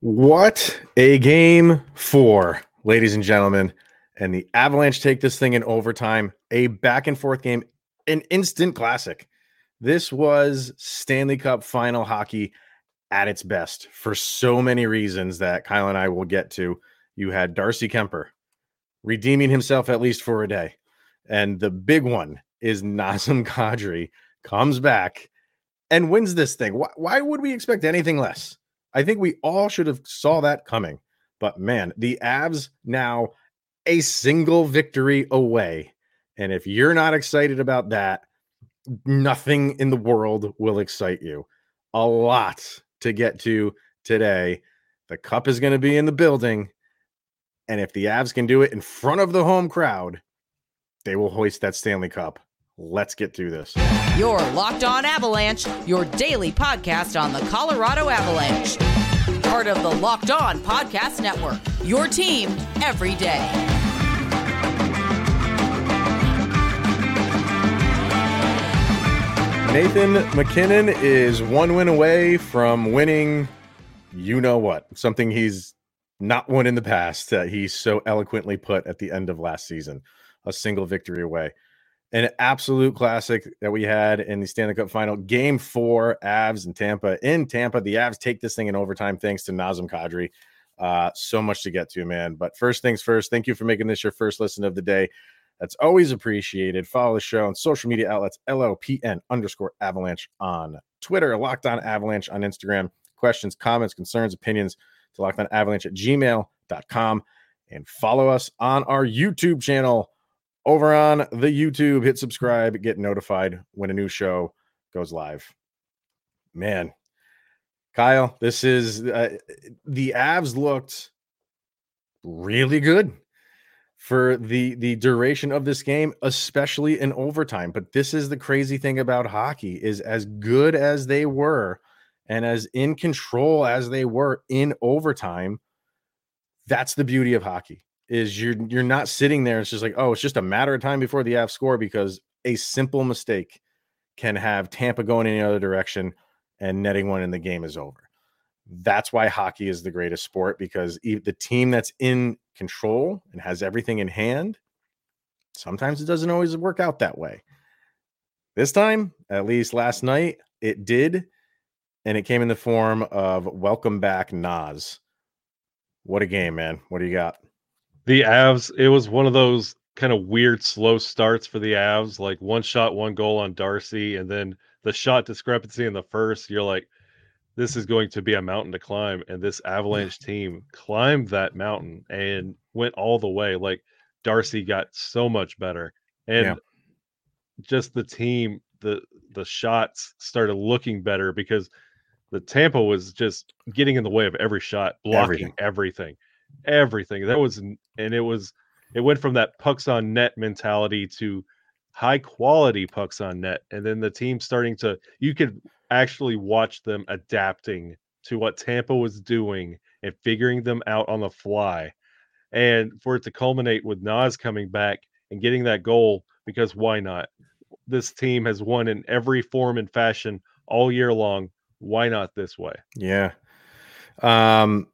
What a game four, ladies and gentlemen. And the Avalanche take this thing in overtime, a back and forth game, an instant classic. This was Stanley Cup final hockey at its best for so many reasons that Kyle and I will get to. You had Darcy Kuemper redeeming himself at least for a day. And the big one is Nazem Kadri comes back and wins this thing. Why, why would we expect anything less? I think we all should have saw that coming. But man, the Avs now a single victory away. And if you're not excited about that, nothing in the world will excite you. A lot to get to today. The cup is going to be in the building. And if the Avs can do it in front of the home crowd, they will hoist that Stanley Cup. Let's get through this. Your Locked On Avalanche, your daily podcast on the Colorado Avalanche. Part of the Locked On Podcast Network. Your team every day. Nathan MacKinnon is one win away from winning you know what, something he's not won in the past that he so eloquently put at the end of last season, a single victory away an absolute classic that we had in the Stanley Cup final. Game four, Avs and Tampa. In Tampa, the Avs take this thing in overtime thanks to Nazem Kadri. Uh, so much to get to, man. But first things first, thank you for making this your first listen of the day. That's always appreciated. Follow the show on social media outlets, LOPN underscore avalanche on Twitter, Locked On Avalanche on Instagram. Questions, comments, concerns, opinions to Locked On Avalanche at gmail.com. And follow us on our YouTube channel over on the YouTube. Hit subscribe, get notified when a new show goes live. Man, Kyle, this is uh, the Avs looked really good for the the duration of this game, especially in overtime. But this is the crazy thing about hockey is as good as they were and as in control as they were in overtime, that's the beauty of hockey is you're you're not sitting there. It's just like, oh, it's just a matter of time before the Avs score because a simple mistake can have Tampa going in the other direction and netting one and the game is over. That's why hockey is the greatest sport because the team that's in control and has everything in hand, sometimes it doesn't always work out that way. This time, at least last night, it did. And it came in the form of welcome back Nas. What a game, man. What do you got? The Avs, it was one of those kind of weird slow starts for the Avs, like one shot, one goal on Darcy, and then the shot discrepancy in the first. You're like, this is going to be a mountain to climb, and this Avalanche team climbed that mountain and went all the way. Like Darcy got so much better, and yeah. just the team, the the shots started looking better because the Tampa was just getting in the way of every shot, blocking everything. everything everything. That was and it was it went from that pucks on net mentality to high quality pucks on net and then the team starting to you could actually watch them adapting to what Tampa was doing and figuring them out on the fly. And for it to culminate with Nas coming back and getting that goal because why not? This team has won in every form and fashion all year long. Why not this way? Yeah. Um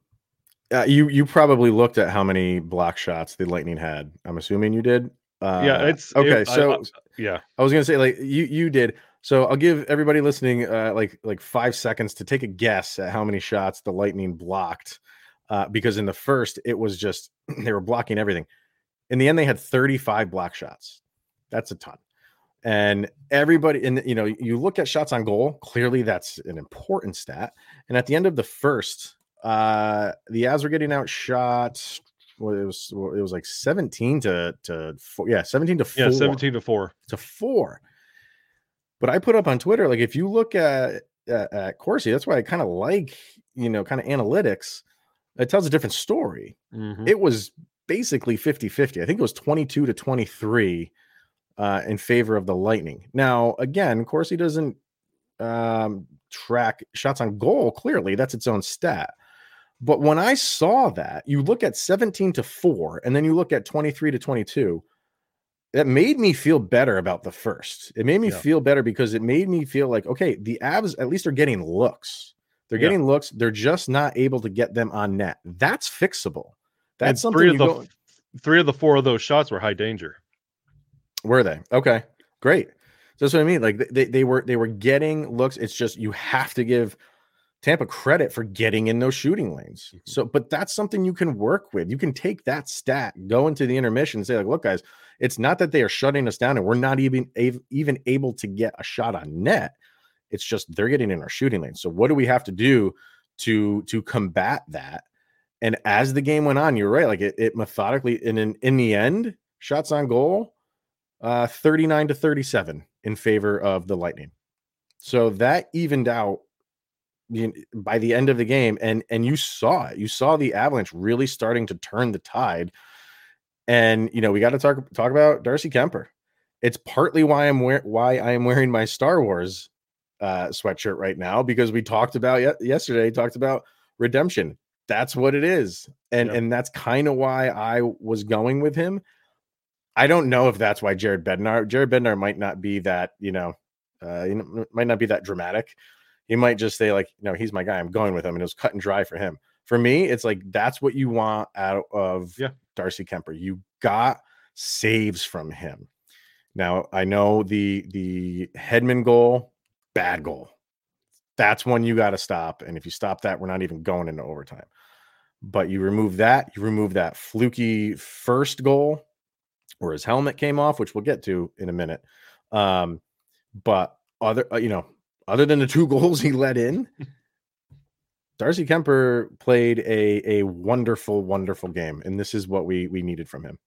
uh, you you probably looked at how many block shots the Lightning had. I'm assuming you did. Uh, yeah, it's okay. It, so I, I, yeah, I was gonna say like you you did. So I'll give everybody listening uh, like like five seconds to take a guess at how many shots the Lightning blocked, uh, because in the first it was just they were blocking everything. In the end, they had 35 block shots. That's a ton. And everybody, and you know, you look at shots on goal. Clearly, that's an important stat. And at the end of the first, uh, the Avs were getting outshot. Well, it was it was like 17 to to four, yeah, 17 to 4. Yeah, 17 to 4. To 4. But I put up on Twitter like if you look at at, at Corsi, that's why I kind of like, you know, kind of analytics. It tells a different story. Mm-hmm. It was basically 50-50. I think it was 22 to 23 uh, in favor of the Lightning. Now, again, Corsi doesn't um, track shots on goal clearly. That's its own stat. But when I saw that, you look at 17 to 4 and then you look at 23 to 22, that made me feel better about the first. It made me yeah. feel better because it made me feel like, okay, the Avs at least are getting looks. They're Yeah. getting looks. They're just not able to get them on net. That's fixable. That's And something three of the go, three of the four of those shots were high danger. Were they? Okay, great. So that's what I mean. Like they, they were they were getting looks. It's just you have to give Tampa credit for getting in those shooting lanes. Mhm. So, but that's something you can work with. You can take that stat, go into the intermission, and say, like, look, guys, it's not that they are shutting us down and we're not even even able to get a shot on net. It's just they're getting in our shooting lane. So, what do we have to do to to combat that? And as the game went on, you're right. Like it, it methodically, and in in the end, shots on goal, uh, 39 to 37 in favor of the Lightning. So that evened out you by the end of the game, and and you saw it. You saw the Avalanche really starting to turn the tide. And you know, we got to talk talk about Darcy Kuemper. It's partly why I'm wear, why I am wearing my Star Wars uh, sweatshirt right now because we talked about ye- yesterday. Talked about redemption. That's what it is, and and that's kind of why I was going with him. I don't know if that's why Jared Bednar. Jared Bednar might not be that you know, uh, you know, might not be that dramatic. He might just say like, no, he's my guy. I'm going with him, and it was cut and dry for him. For me, it's like that's what you want out of Yeah. Darcy Kuemper. You got saves from him. Now I know the the Hedman goal, bad goal. That's one you got to stop. And if you stop that, we're not even going into overtime. But you remove that, you remove that fluky first goal where his helmet came off, which we'll get to in a minute. Um, but other, uh, you know, other than the two goals he let in, Darcy Kuemper played a a wonderful, wonderful game, and this is what we we needed from him.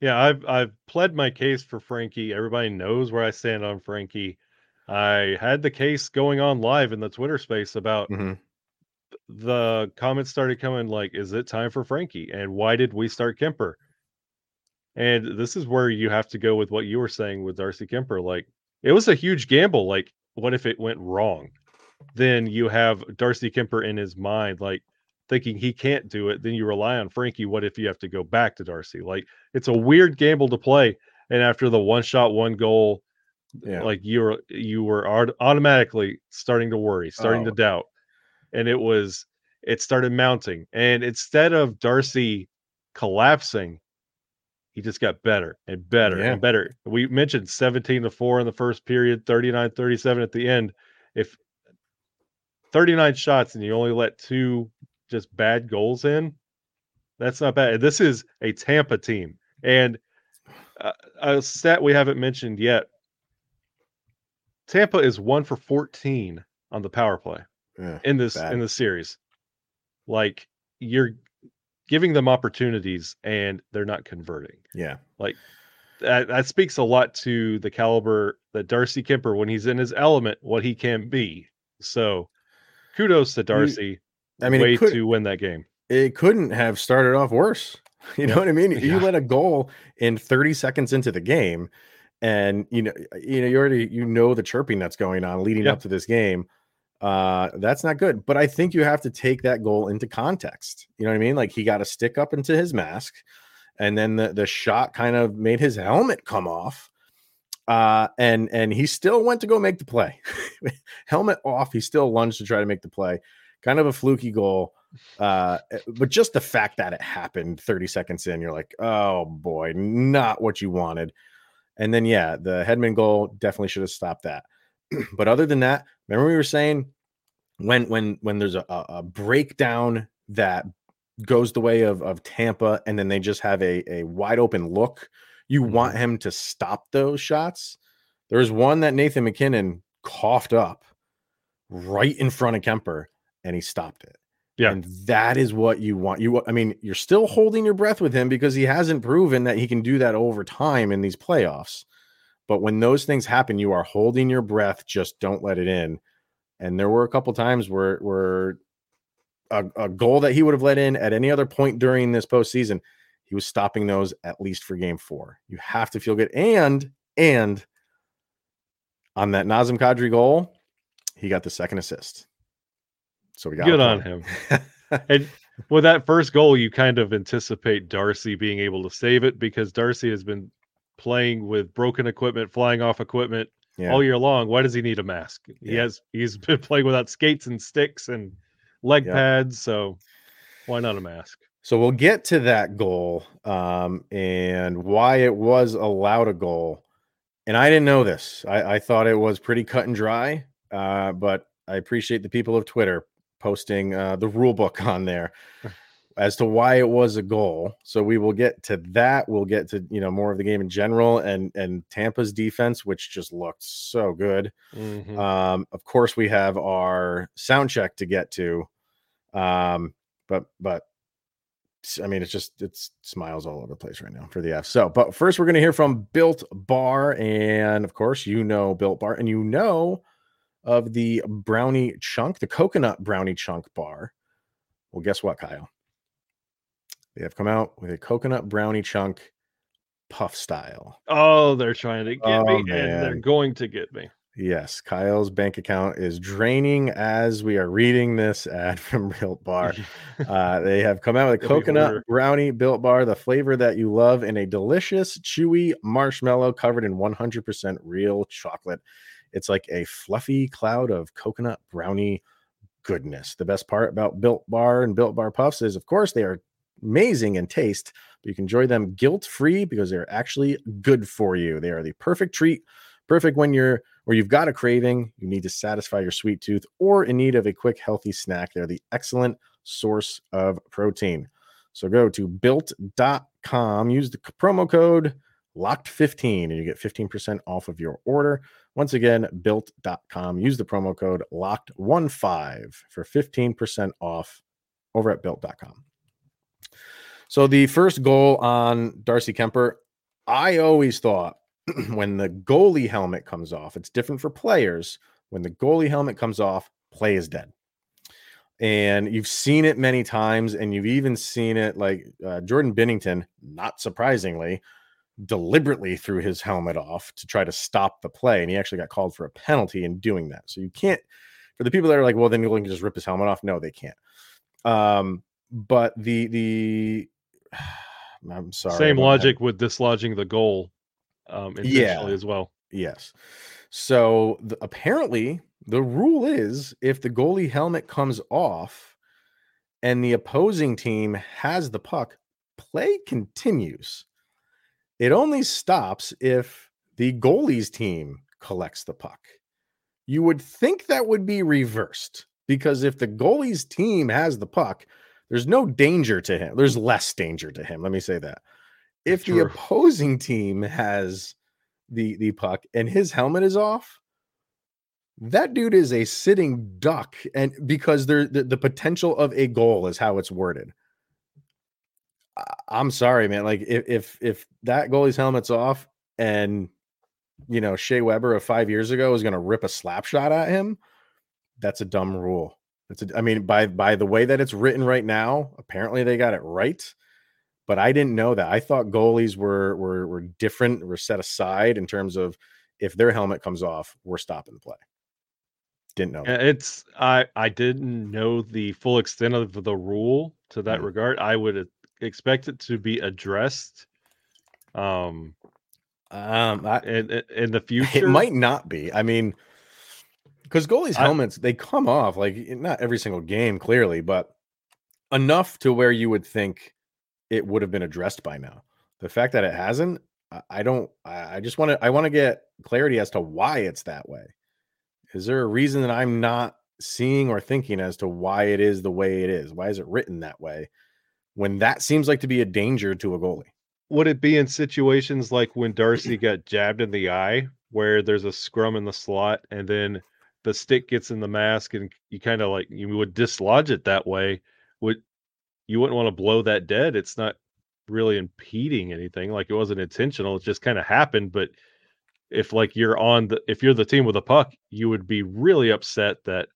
Yeah, I've I've pled my case for Frankie. Everybody knows where I stand on Frankie. I had the case going on live in the Twitter space about Mhm. the comments started coming like, is it time for Frankie? And why did we start Kuemper? And this is where you have to go with what you were saying with Darcy Kuemper. Like, it was a huge gamble. Like, what if it went wrong? Then you have Darcy Kuemper in his mind, like thinking he can't do it. Then you rely on Frankie. What if you have to go back to Darcy? Like, it's a weird gamble to play. And after the one shot, one goal, Yeah, like you were you were automatically starting to worry starting to Oh. doubt and it was it started mounting and instead of darcy collapsing he just got better and better Yeah. and better we mentioned 17 to 4 in the first period 39 37 at the end if 39 shots and you only let two just bad goals in that's not bad this is a tampa team and uh, a stat we haven't mentioned yet Tampa is one for 14 on the power play yeah. in this Bad. in the series. Like you're giving them opportunities and they're not converting. yeah. Like that, that speaks a lot to the caliber that Darcy Kuemper, when he's in his element, what he can be. So kudos to Darcy. I mean, way could- to win that game. it couldn't have started off worse. You know Yeah. what I mean? You let a goal in 30 seconds into the game, and you know, you know, you already you know the chirping that's going on leading Yeah. up to this game. Uh, that's not good. But I think you have to take that goal into context. You know what I mean? Like he got a stick up into his mask, and then the the shot kind of made his helmet come off. Uh, and and he still went to go make the play. helmet off, he still lunged to try to make the play. Kind of a fluky goal. Uh, but just the fact that it happened 30 seconds in, you're like, oh boy, not what you wanted. And then, yeah, the Hedman goal definitely should have stopped that. but other than that, remember we were saying when when when there's a, a, breakdown that goes the way of of Tampa, and then they just have a a wide open look, you Mhm. want him to stop those shots. There was one that Nathan MacKinnon coughed up right in front of Kuemper, and he stopped it. Yeah. And that is what you want. You I mean, you're still holding your breath with him because he hasn't proven that he can do that over time in these playoffs. But when those things happen, you are holding your breath, just don't let it in. And there were a couple times where where a, a goal that he would have let in at any other point during this postseason, he was stopping those at least for game four. You have to feel good. And and on that Nazem Kadri goal, he got the second assist. So we got Good on him. And with that first goal, you kind of anticipate Darcy being able to save it because Darcy has been playing with broken equipment, flying off equipment Yeah. all year long. Why does he need a mask? He has he's been playing without skates and sticks and leg Yep. pads, so why not a mask? So we'll get to that goal um, and why it was allowed a goal. And I didn't know this. I, I thought it was pretty cut and dry, uh, but I appreciate the people of Twitter posting uh, the rule book on there as to why it was a goal. So we will get to that. We'll get to you know more of the game in general and and Tampa's defense, which just looked so good. Mhm. Um, of course, we have our sound check to get to. Um, but but I mean, it's just it's smiles all over the place right now for the F. So, but first, we're going to hear from Built Bar, and of course, you know Built Bar, and you know of the brownie chunk, the coconut brownie chunk bar. Well, guess what, Kyle? They have come out with a coconut brownie chunk puff style. Oh, they're trying to get Oh, me, and they're going to get me. Yes, Kyle's bank account is draining as we are reading this ad from Built Bar. Uh, they have come out with a coconut brownie Built Bar, the flavor that you love, in a delicious, chewy marshmallow covered in 100% real chocolate. It's like a fluffy cloud of coconut brownie goodness. The best part about Built Bar and Built Bar Puffs is, of course, they are amazing in taste, but you can enjoy them guilt free because they're actually good for you. They are the perfect treat, perfect when you're or you've got a craving, you need to satisfy your sweet tooth, or in need of a quick, healthy snack. They're the excellent source of protein. So go to built.com, use the promo code locked15 and you get 15% off of your order. Once again, built.com, use the promo code locked15 for 15% off over at built.com. So the first goal on Darcy Kuemper, I always thought when the goalie helmet comes off, it's different for players. When the goalie helmet comes off, play is dead. And you've seen it many times, and you've even seen it like uh, Jordan Binnington, not surprisingly, deliberately threw his helmet off to try to stop the play. And he actually got called for a penalty in doing that. So you can't, for the people that are like, well, then you can just rip his helmet off. No, they can't. Um, but the, the, I'm sorry. Same about that. logic with dislodging the goal um, intentionally Yeah. as well. Yes. So the, apparently, the rule is if the goalie helmet comes off and the opposing team has the puck, play continues. It only stops if the goalie's team collects the puck. You would think that would be reversed because if the goalie's team has the puck, there's no danger to him. There's less danger to him. Let me say that. If the opposing team has the the puck and his helmet is off, that dude is a sitting duck, and because there the, the potential of a goal is how it's worded. I'm sorry, man. Like if if if that goalie's helmet's off and you know Shea Weber of five years ago is going to rip a slap shot at him, that's a dumb rule. It's a, I mean by by the way that it's written right now, apparently they got it right. But I didn't know that. I thought goalies were were were different, were set aside in terms of if their helmet comes off, we're stopping the play. Didn't know. That. It's I I didn't know the full extent of the rule to that Mhm. regard. I would expect it to be addressed um Um, I, in- in the future. It might not be. I mean, because goalies' I- helmets they come off like eh, not every single game, clearly, but enough to where you would think it would have been addressed by now. The fact that it hasn't, I, I don't. I I just want to. I want to get clarity as to why it's that way. Is there a reason that I'm not seeing or thinking as to why it is the way it is? Why is it written that way? When that seems like to be a danger to a goalie. Would it be in situations like when Darcy got jabbed in the eye, where there's a scrum in the slot, and then the stick gets in the mask, and you kind of like you would dislodge it that way? Would you wouldn't want to blow that dead? It's not really impeding anything. Like it wasn't intentional. It just kind of happened. But if like you're on the if you're the team with a puck, you would be really upset that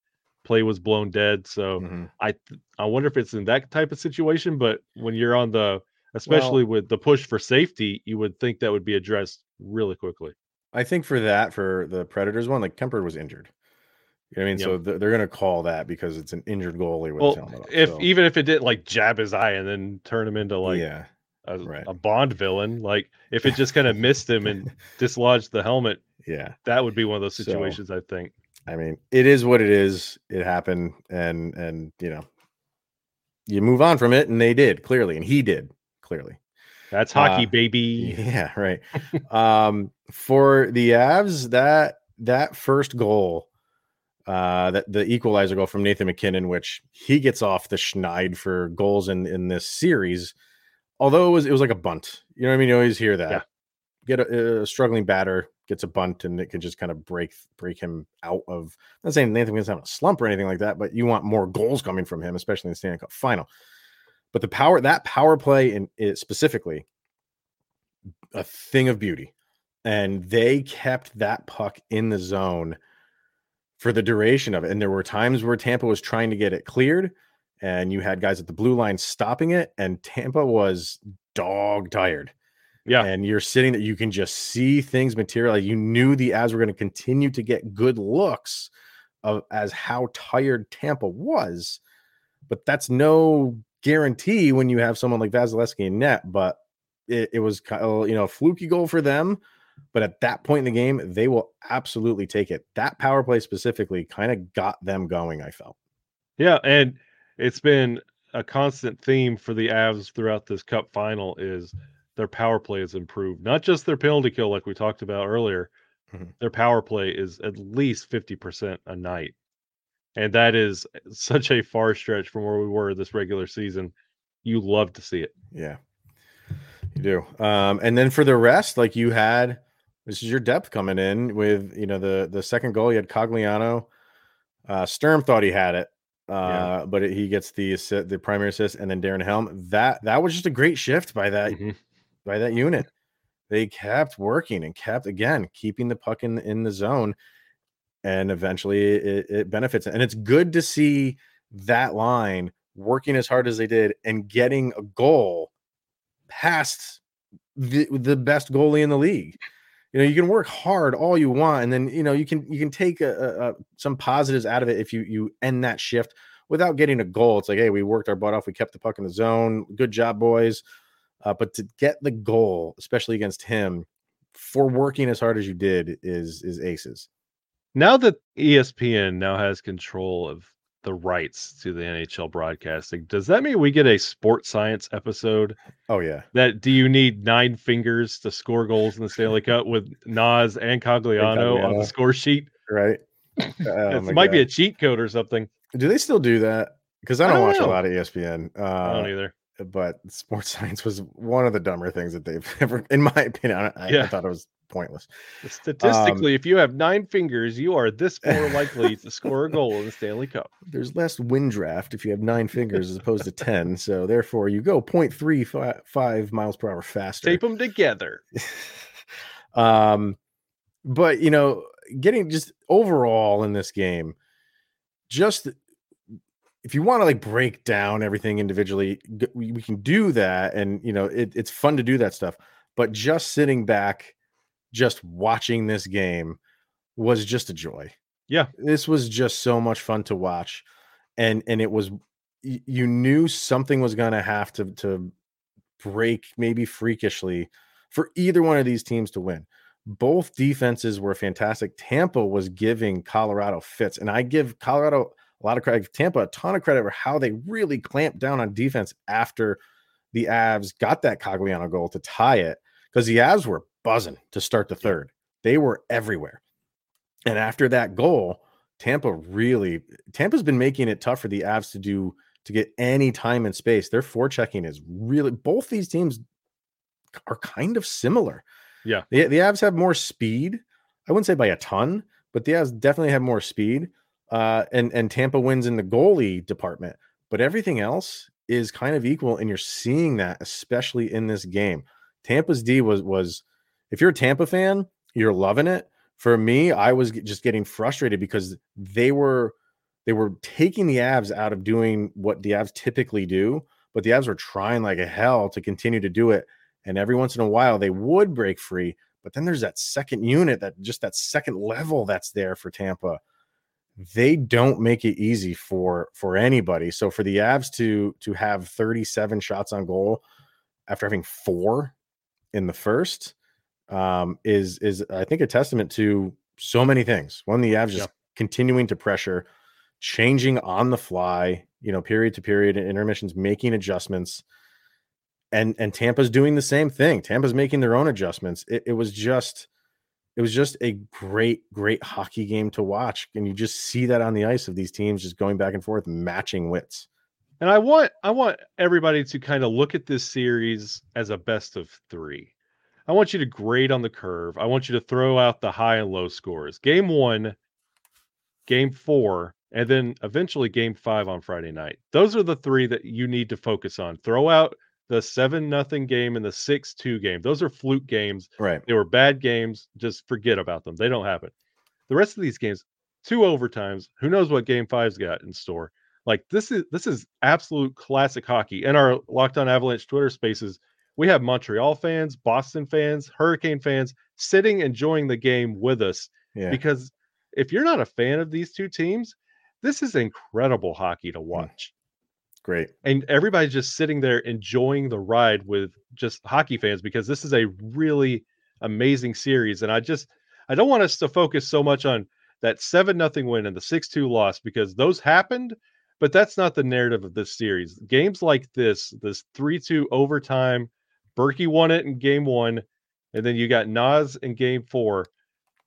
play was blown dead. So Mhm. I I wonder if it's in that type of situation, but when you're on the especially with the push for safety, you would think that would be addressed really quickly. I think for that, for the Predators one, like Kuemper was injured. You know I mean? Yep. So th- they're going to call that because it's an injured goalie with Well, helmet off. if so, even if it didn't like jab his eye and then turn him into like yeah, a, Right. a Bond villain. Like if it just kind of missed him and dislodged the helmet, Yeah. that would be one of those So- situations. I think. I mean, it is what it is. It happened, and and you know, you move on from it, and they did clearly, and he did clearly. That's hockey, Uh, baby. Yeah, right. um, for the Avs, that that first goal, uh, that the equalizer goal from Nathan MacKinnon, which he gets off the schneid for goals in in this series. Although it was it was like a bunt, you know what I mean. You always hear that. Yeah. Get a, a struggling batter gets a bunt, and it can just kind of break break him out of. I'm not saying Nathan MacKinnon's having a slump or anything like that, but you want more goals coming from him, especially in the Stanley Cup final. But the power that power play in it specifically, a thing of beauty. And they kept that puck in the zone for the duration of it. And there were times where Tampa was trying to get it cleared, and you had guys at the blue line stopping it, and Tampa was dog tired. Yeah. And you're sitting that you can just see things materialize. You knew the Avs were going to continue to get good looks of as how tired Tampa was. But that's no guarantee when you have someone like Vasilevskiy in net. But it, it was kind of, you know a fluky goal for them. But at that point in the game, they will absolutely take it. That power play specifically kind of got them going. I felt. Yeah, and it's been a constant theme for the Avs throughout this Cup final is their power play has improved. Not just their penalty kill, like we talked about earlier. Mhm. Their power play is at least fifty percent a night, and that is such a far stretch from where we were this regular season. You love to see it. Yeah, you do. Um, and then for the rest, like you had, this is your depth coming in with you know the the second goal. You had Cogliano. Uh, Sturm thought he had it, uh, Yeah. but it, he gets the the primary assist, and then Darren Helm. That that was just a great shift by that Mhm. by that unit. They kept working and kept again keeping the puck in in the zone, and eventually it, it benefits. And it's good to see that line working as hard as they did and getting a goal past the the best goalie in the league. You know, you can work hard all you want, and then you know you can you can take a, a, some positives out of it if you you end that shift without getting a goal. It's like, hey, we worked our butt off, we kept the puck in the zone. Good job, boys. Uh, but to get the goal, especially against him, for working as hard as you did, is is aces. Now that ESPN now has control of the rights to the NHL broadcasting, does that mean we get a sports science episode? Oh yeah, That do you need nine fingers to score goals in the Stanley Cup with Nas and Cogliano, on Cogliano. the score sheet? right. Oh, it might be a cheat code or something. Do they still do that? Because I I don't, don't watch know. a lot of ESPN. Uh, I don't either. but sports science was one of the dumber things that they've ever, in my opinion. I, I thought it was pointless. Statistically, if you have nine fingers, you are this more likely to score a goal in the Stanley Cup. There's less wind draft if you have nine fingers as opposed to 10. So therefore, you go 0.35 miles per hour faster. Tape them together. um, but you know, getting just overall in this game, just if you want to like break down everything individually, we, we can do that, and you know, it, it's fun to do that stuff. But just sitting back, just watching this game was just a joy. Yeah. this was just so much fun to watch, and and it was you knew something was going to have to to break maybe freakishly for either one of these teams to win. Both defenses were fantastic. Tampa was giving Colorado fits, and I give Colorado a lot of credit, Tampa a ton of credit for how they really clamped down on defense after the Avs got that Cogliano goal to tie it because the Avs were buzzing to start the third. They were everywhere. And after that goal, Tampa really Tampa's been making it tough for the Avs to do to get any time and space. Their forechecking is really both these teams are kind of similar. Yeah. The, the Avs have more speed. I wouldn't say by a ton, but the Avs definitely have more speed. Uh, and and Tampa wins in the goalie department, but everything else is kind of equal, and you're seeing that especially in this game. Tampa's D was was if you're a Tampa fan, you're loving it. For me, I was just getting frustrated because they were they were taking the Avs out of doing what the Avs typically do, but the Avs were trying like a hell to continue to do it. And every once in a while, they would break free. But then there's that second unit, that just that second level that's there for Tampa. They don't make it easy for for anybody. So for the Avs to to have 37 shots on goal, after having four in the first um, is is I think a testament to so many things. One, the Avs just continuing to pressure, changing on the fly, you know, period to period, and intermissions, making adjustments, and and Tampa's doing the same thing. Tampa's making their own adjustments. It, it was just it was just a great, great hockey game to watch. And you just see that on the ice of these teams just going back and forth, matching wits. And I want I want everybody to kind of look at this series as a best of three. I want you to grade on the curve. I want you to throw out the high and low scores. Game one, game four, and then eventually game five on Friday night. Those are the three that you need to focus on. Throw out the seven nothing game and the six two game. Those are fluke games. Right. They were bad games. Just forget about them. They don't happen. The rest of these games, two overtimes. Who knows what game five's got in store? Like this is this is absolute classic hockey. In our Locked On Avalanche Twitter spaces, we have Montreal fans, Boston fans, Hurricane fans sitting enjoying the game with us. Yeah. Because if you're not a fan of these two teams, this is incredible hockey to hmm. watch. Great. And everybody's just sitting there enjoying the ride with just hockey fans because this is a really amazing series. And I just I don't want us to focus so much on that seven nothing win and the six two loss because those happened, but that's not the narrative of this series. Games like this, this three two overtime, Berkey won it in game one, and then you got Nas in game four.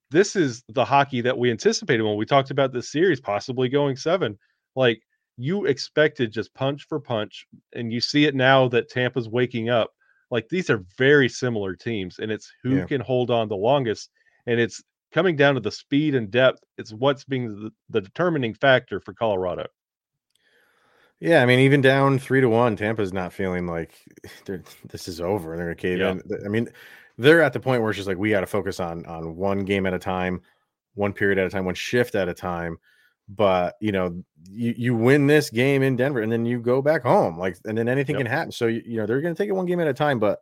This is the hockey that we anticipated when we talked about this series possibly going seven. Like you expected just punch for punch, and you see it now that Tampa's waking up. Like these are very similar teams, and it's who yeah. can hold on the longest, and it's coming down to the speed and depth. It's what's being the, the determining factor for Colorado. Yeah, I mean, even down three to one, Tampa's not feeling like this is over. and They're gonna cave in. I mean, they're at the point where it's just like we got to focus on on one game at a time, one period at a time, one shift at a time but you know you, you win this game in denver and then you go back home like and then anything yep. can happen so you, you know they're going to take it one game at a time but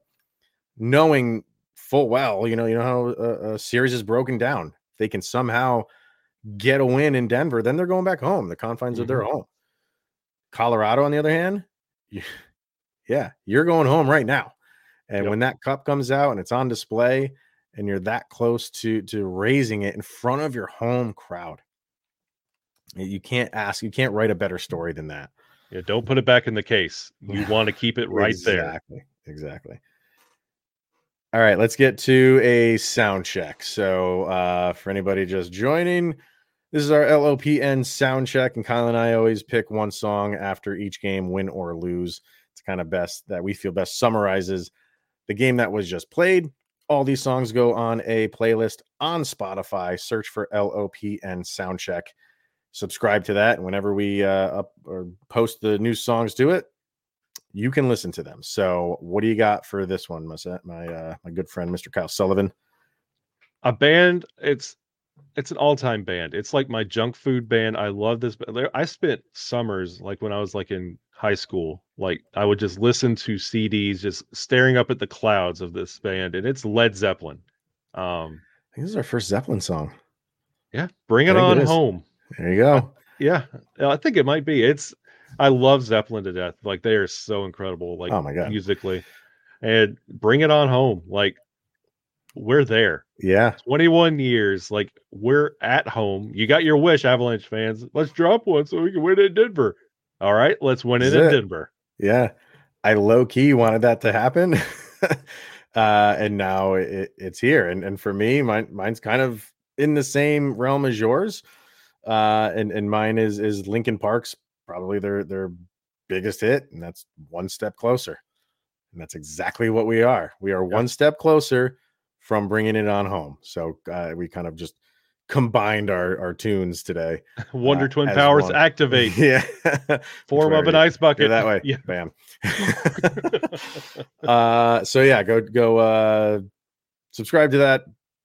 knowing full well you know you know how a, a, series is broken down they can somehow get a win in denver then they're going back home the confines mm-hmm. of their mm-hmm. home colorado on the other hand you, yeah you're going home right now and yep. when that cup comes out and it's on display and you're that close to to raising it in front of your home crowd you can't ask, you can't write a better story than that. Yeah, don't put it back in the case. You want to keep it right exactly, there. Exactly. Exactly. All right, let's get to a sound check. So, uh, for anybody just joining, this is our LOPN sound check, and Kyle and I always pick one song after each game, win or lose. It's kind of best that we feel best summarizes the game that was just played. All these songs go on a playlist on Spotify. Search for LOPN sound check subscribe to that. And whenever we uh, up or post the new songs to it, you can listen to them. So, what do you got for this one, my my uh, my good friend, Mr. Kyle Sullivan? A band. It's it's an all time band. It's like my junk food band. I love this. I spent summers like when I was like in high school. Like I would just listen to CDs, just staring up at the clouds of this band, and it's Led Zeppelin. Um, I think this is our first Zeppelin song. Yeah, bring it on it home. There you go. Yeah, I think it might be. It's I love Zeppelin to death. Like they are so incredible. Like oh my god, musically, and bring it on home. Like we're there. Yeah, 21 years. Like we're at home. You got your wish, Avalanche fans. Let's drop one so we can win in Denver. All right, let's win it in Denver. Yeah, I low key wanted that to happen. uh, and now it, it's here. And and for me, mine mine's kind of in the same realm as yours. Uh, and and mine is is Linkin Park's probably their their biggest hit, and that's one step closer. And that's exactly what we are. We are one step closer from bringing it on home. So uh, we kind of just combined our our tunes today. Wonder uh, Twin powers one. activate. Yeah, form up an ice bucket. That way. Yeah, bam. uh, so yeah, go go uh, subscribe to that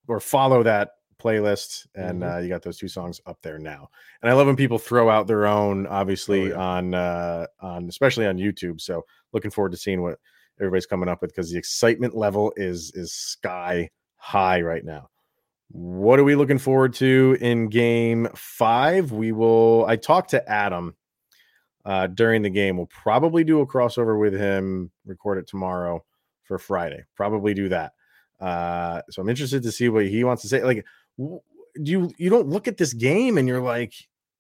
or follow that playlist, and mm-hmm. uh, you got those two songs up there now. And I love when people throw out their own, obviously oh, yeah. on uh, on especially on YouTube. So looking forward to seeing what everybody's coming up with because the excitement level is is sky high right now. What are we looking forward to in game five? We will. I talked to Adam uh, during the game. We'll probably do a crossover with him, record it tomorrow for Friday. Probably do that. Uh, so I'm interested to see what he wants to say. Like, do you you don't look at this game and you're like,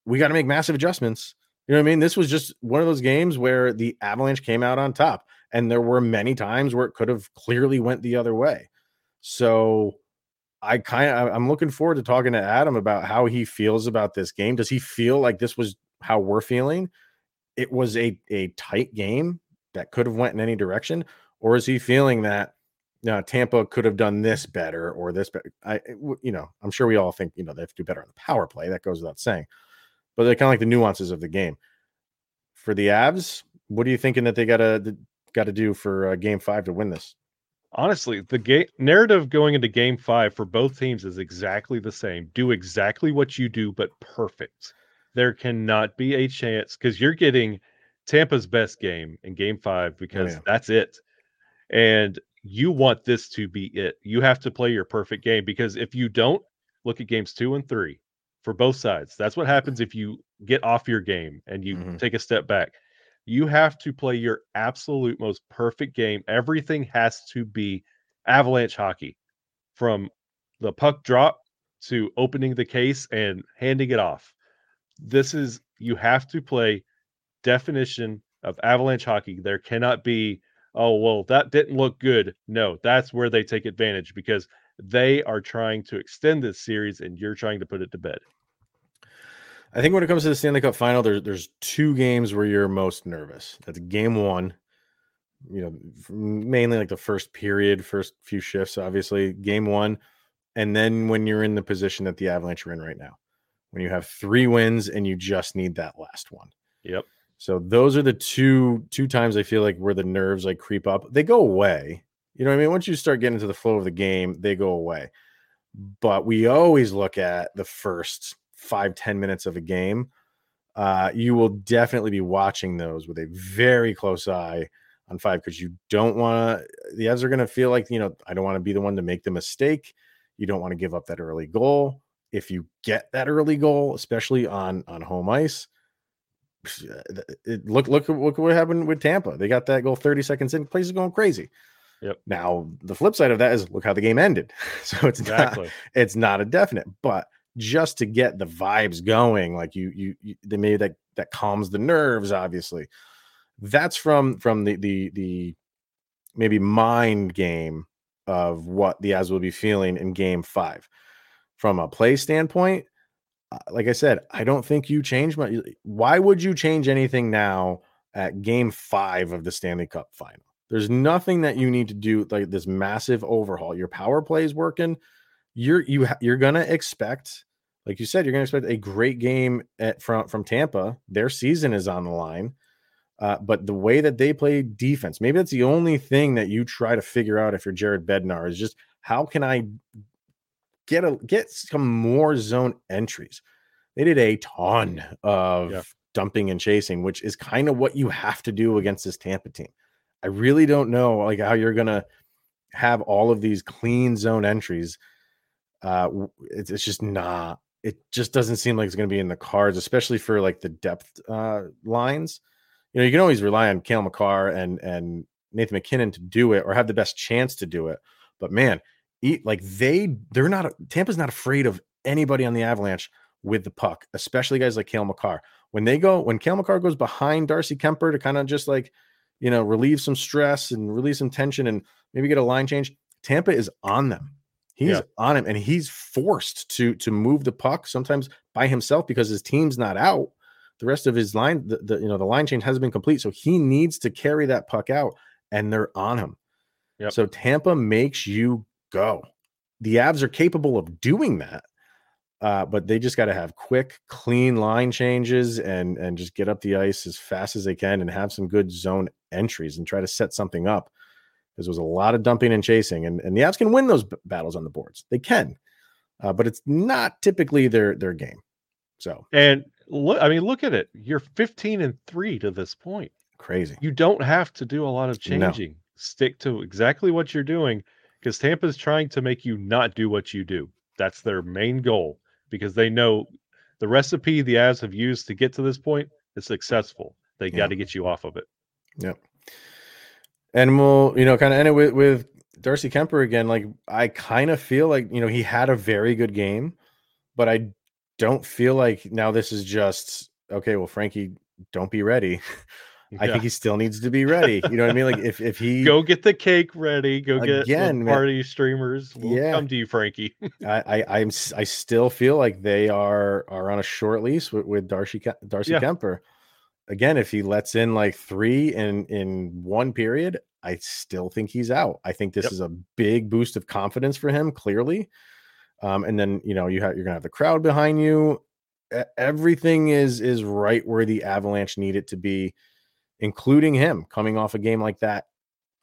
we got to make massive adjustments. You know what I mean? This was just one of those games where the Avalanche came out on top, and there were many times where it could have clearly went the other way. So I kind of I'm looking forward to talking to Adam about how he feels about this game. Does he feel like this was how we're feeling? It was a a tight game that could have went in any direction, or is he feeling that you know, Tampa could have done this better or this better? I you know I'm sure we all think you know they have to do better on the power play. That goes without saying, but they're kind of like the nuances of the game. For the Avs, what are you thinking that they gotta got to do for uh, Game Five to win this? honestly, the game narrative going into game five for both teams is exactly the same. Do exactly what you do, but perfect. There cannot be a chance because you're getting Tampa's best game in game Five because oh, yeah. that's it. And you want this to be it. You have to play your perfect game because if you don't, look at games two and three for both sides. That's what happens if you get off your game and you mm-hmm. take a step back. You have to play your absolute most perfect game. Everything has to be avalanche hockey from the puck drop to opening the case and handing it off. This is, you have to play definition of avalanche hockey. There cannot be, oh, well, that didn't look good. No, that's where they take advantage because they are trying to extend this series and you're trying to put it to bed. I think when it comes to the Stanley Cup final, there's there's two games where you're most nervous. That's game one, you know, mainly like the first period, first few shifts, obviously, game one. And then when you're in the position that the Avalanche are in right now, when you have three wins and you just need that last one. Yep. So those are the two two times I feel like where the nerves like creep up. They go away. You know what I mean? Once you start getting into the flow of the game, they go away. But we always look at the first five ten minutes of a game, uh, you will definitely be watching those with a very close eye on five because you don't want to. The Avs are going to feel like you know I don't want to be the one to make the mistake. You don't want to give up that early goal. If you get that early goal, especially on on home ice, it, look look look what happened with Tampa. They got that goal 30 seconds in. Place is going crazy. Yep. Now the flip side of that is look how the game ended. So it's exactly. not it's not a definite, but just to get the vibes going like you you, you they made that that calms the nerves obviously. That's from from the the the maybe mind game of what the Avs will be feeling in game 5 from a play standpoint uh, like i said i don't think you change my why would you change anything now at game 5 of the Stanley Cup final? There's nothing that you need to do like this massive overhaul. Your power play is working you're you you're gonna expect, like you said, you're gonna expect a great game at, from from Tampa. Their season is on the line. Uh, but the way that they play defense, maybe that's the only thing that you try to figure out if you're Jared Bednar is just how can I get a get some more zone entries. They did a ton of yeah. dumping and chasing, which is kind of what you have to do against this Tampa team. I really don't know like how you're gonna have all of these clean zone entries uh, it's, it's just not. It just doesn't seem like it's going to be in the cards, especially for like the depth uh, lines. You know, you can always rely on Cale Makar and and Nathan MacKinnon to do it or have the best chance to do it. But man, eat like they they're not Tampa's not afraid of anybody on the Avalanche with the puck, especially guys like Cale Makar. When they go, when Cale Makar goes behind Darcy Kuemper to kind of just like, you know, relieve some stress and release some tension and maybe get a line change, Tampa is on them. He's yeah. on him and he's forced to to move the puck sometimes by himself because his team's not out. The rest of his line, the, the you know, the line change hasn't been complete. So he needs to carry that puck out and they're on him. Yep. So Tampa makes you go. The Avs are capable of doing that. Uh, but they just got to have quick, clean line changes and and just get up the ice as fast as they can and have some good zone entries and try to set something up because there was a lot of dumping and chasing, and, and the Avs can win those b- battles on the boards. They can, uh, but it's not typically their their game. So and look, I mean, look at it. You're 15 and three to this point. Crazy. You don't have to do a lot of changing. No. Stick to exactly what you're doing because Tampa's trying to make you not do what you do. That's their main goal because they know the recipe the Avs have used to get to this point is successful. They yeah. got to get you off of it. Yep. And we'll, you know, kind of end it with, with Darcy Kuemper again. Like, I kind of feel like, you know, he had a very good game, but I don't feel like now this is just, okay, well, Frankie, don't be ready. I Yeah. think he still needs to be ready. You know what I mean? Like, if, if he, go get the cake ready. Go get Again, man. party streamers. We'll Yeah. come to you, Frankie. I, I, I'm, I still feel like they are, are on a short lease with, with Darcy, Darcy Yeah. Kuemper. Again, if he lets in like three in, in one period, I still think he's out. I think this Yep. is a big boost of confidence for him, clearly. Um, and then you know you have you're gonna have the crowd behind you. Everything is is right where the Avalanche need it to be, including him coming off a game like that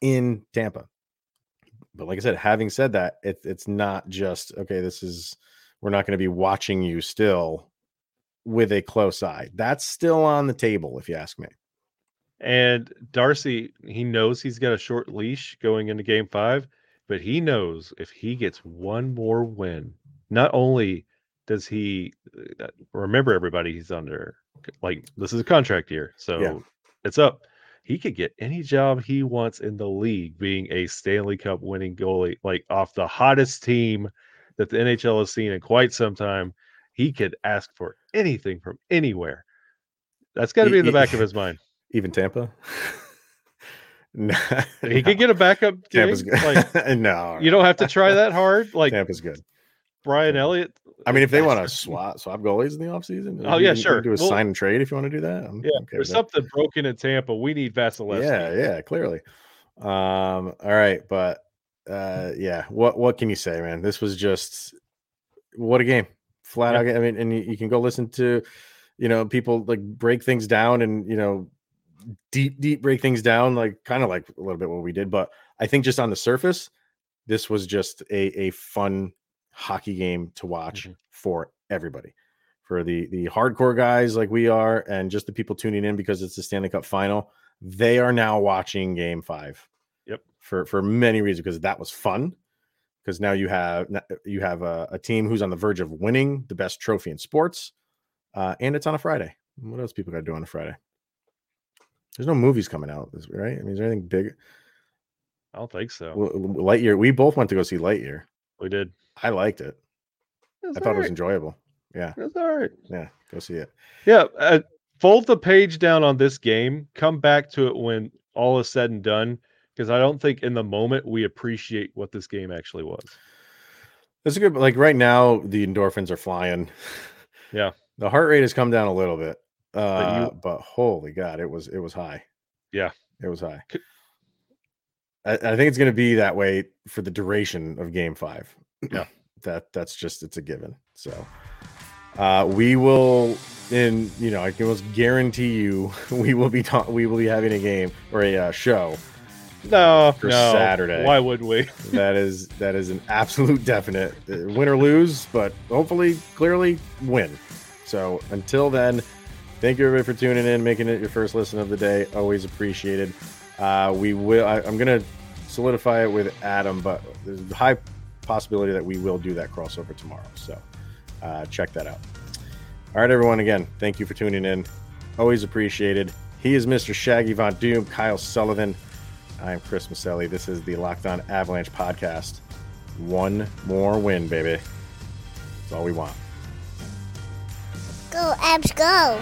in Tampa. But like I said, having said that, it, it's not just okay. This is we're not going to be watching you still with a close eye. That's still on the table, if you ask me. And Darcy, he knows he's got a short leash going into game five, but he knows if he gets one more win, not only does he uh, remember everybody he's under, like this is a contract year, so it's up. He could get any job he wants in the league, being a Stanley Cup winning goalie, like off the hottest team that the NHL has seen in quite some time. He could ask for anything from anywhere. That's got to be in the back of his mind. Even Tampa. no, He could get a backup Tampa's good. Like no, you don't have to try that hard. Like Tampa's good. Brian Elliott. I mean, if they want to swap swap goalies in the offseason, Oh, you yeah, sure. Do a Well- sign and trade if you want to do that. I'm yeah, okay there's with that. something broken in Tampa. We need Vasilevskiy. Yeah, yeah, clearly. Um, all right, but uh yeah, what what can you say, man? This was just what a game. Flat Yeah. out. I mean, and you, you can go listen to, you know, people like break things down and you know, deep, deep break things down, like kind of like a little bit what we did. But I think just on the surface, this was just a a fun hockey game to watch Mhm. for everybody. For the the hardcore guys like we are, and just the people tuning in because it's the Stanley Cup final they are now watching game five Yep. for for many reasons because that was fun because now you have you have a, a team who's on the verge of winning the best trophy in sports uh and it's on a friday what else people got to do on a friday there's no movies coming out this right i mean is there anything big I don't think so. Lightyear we both went to go see lightyear we did. i liked it i thought it was enjoyable yeah It was all right. yeah go see it Yeah. Uh, fold the page down on this game. Come back to it when all is said and done, because I don't think in the moment we appreciate what this game actually was. That's a good. Like right now, the endorphins are flying. Yeah. the heart rate has come down a little bit, uh, you- but holy god, it was it was high. Yeah. it was high. I think it's going to be that way for the duration of Game Five. Yeah. that that's just it's a given. So, uh, we will. In you know, I can almost guarantee you, we will be ta- we will be having a game or a uh, show No, For no. Saturday. Why would we? that is that is an absolute definite uh, win or lose, but hopefully, clearly win. So until then, thank you everybody for tuning in, making it your first listen of the day. Always appreciated. Uh, we will. I, I'm gonna solidify it with Adam, but there's a high possibility that we will do that crossover tomorrow. So uh, check that out. All right, everyone. Again, thank you for tuning in. Always appreciated. He is Mr. Shaggy Von Doom, Kyle Sullivan. I am Chris Maselli. This is the Locked On Avalanche podcast. One more win, baby. That's all we want. Go, Avs, go.